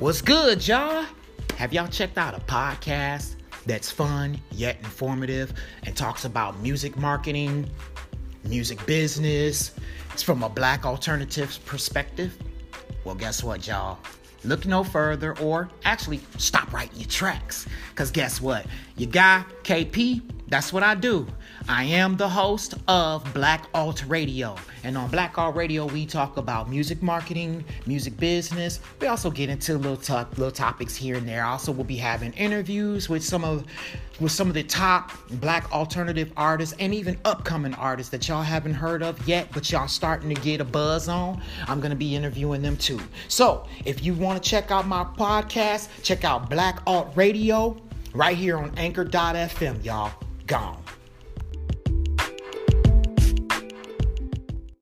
What's good, y'all? Have y'all checked out a podcast that's fun yet informative and talks about music marketing, music business? It's from a black alternatives perspective. Well, guess what, y'all? Look no further or actually stop in your tracks. Because guess what? Your guy, KP, that's what I do. I am the host of Black Alt Radio. And on Black Alt Radio, we talk about music marketing, music business. We also get into little, to- little topics here and there. Also, we'll be having interviews with some of with some of the top black alternative artists and even upcoming artists that y'all haven't heard of yet, but y'all starting to get a buzz on. I'm gonna be interviewing them too. So if you want to check out my podcast, check out Black Alt Radio right here on anchor.fm, y'all gone.